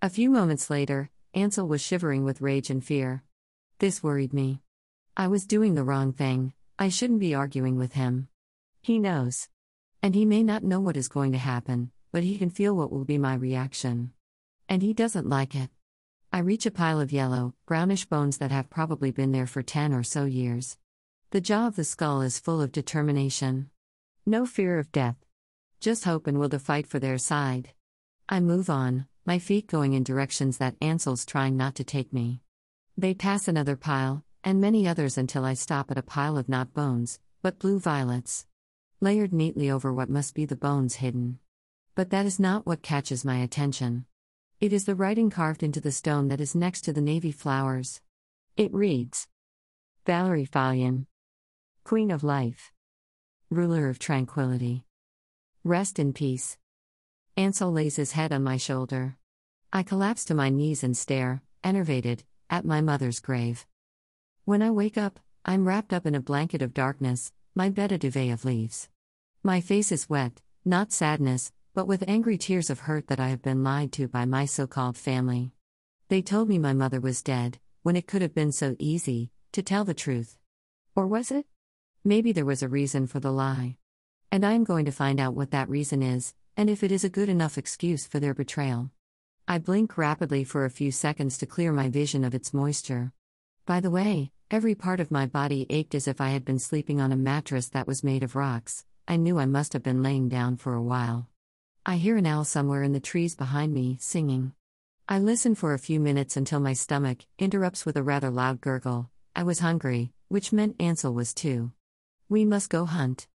A few moments later, Ansel was shivering with rage and fear. This worried me. I was doing the wrong thing, I shouldn't be arguing with him. He knows. And he may not know what is going to happen, but he can feel what will be my reaction. And he doesn't like it. I reach a pile of yellow, brownish bones that have probably been there for 10 or so years. The jaw of the skull is full of determination. No fear of death. Just hope and will to fight for their side. I move on, my feet going in directions that Ansel's trying not to take me. They pass another pile, and many others until I stop at a pile of not bones, but blue violets. Layered neatly over what must be the bones hidden. But that is not what catches my attention. It is the writing carved into the stone that is next to the navy flowers. It reads Valerie Fallion, Queen of Life, Ruler of Tranquility. Rest in peace. Ansel lays his head on my shoulder. I collapse to my knees and stare, enervated, at my mother's grave. When I wake up, I'm wrapped up in a blanket of darkness, my bed a duvet of leaves. My face is wet, not sadness, but with angry tears of hurt that I have been lied to by my so called family. They told me my mother was dead, when it could have been so easy, to tell the truth. Or was it? Maybe there was a reason for the lie. And I am going to find out what that reason is, and if it is a good enough excuse for their betrayal. I blink rapidly for a few seconds to clear my vision of its moisture. By the way, every part of my body ached as if I had been sleeping on a mattress that was made of rocks. I knew I must have been laying down for a while. I hear an owl somewhere in the trees behind me, singing. I listen for a few minutes until my stomach interrupts with a rather loud gurgle. I was hungry, which meant Ansel was too. We must go hunt.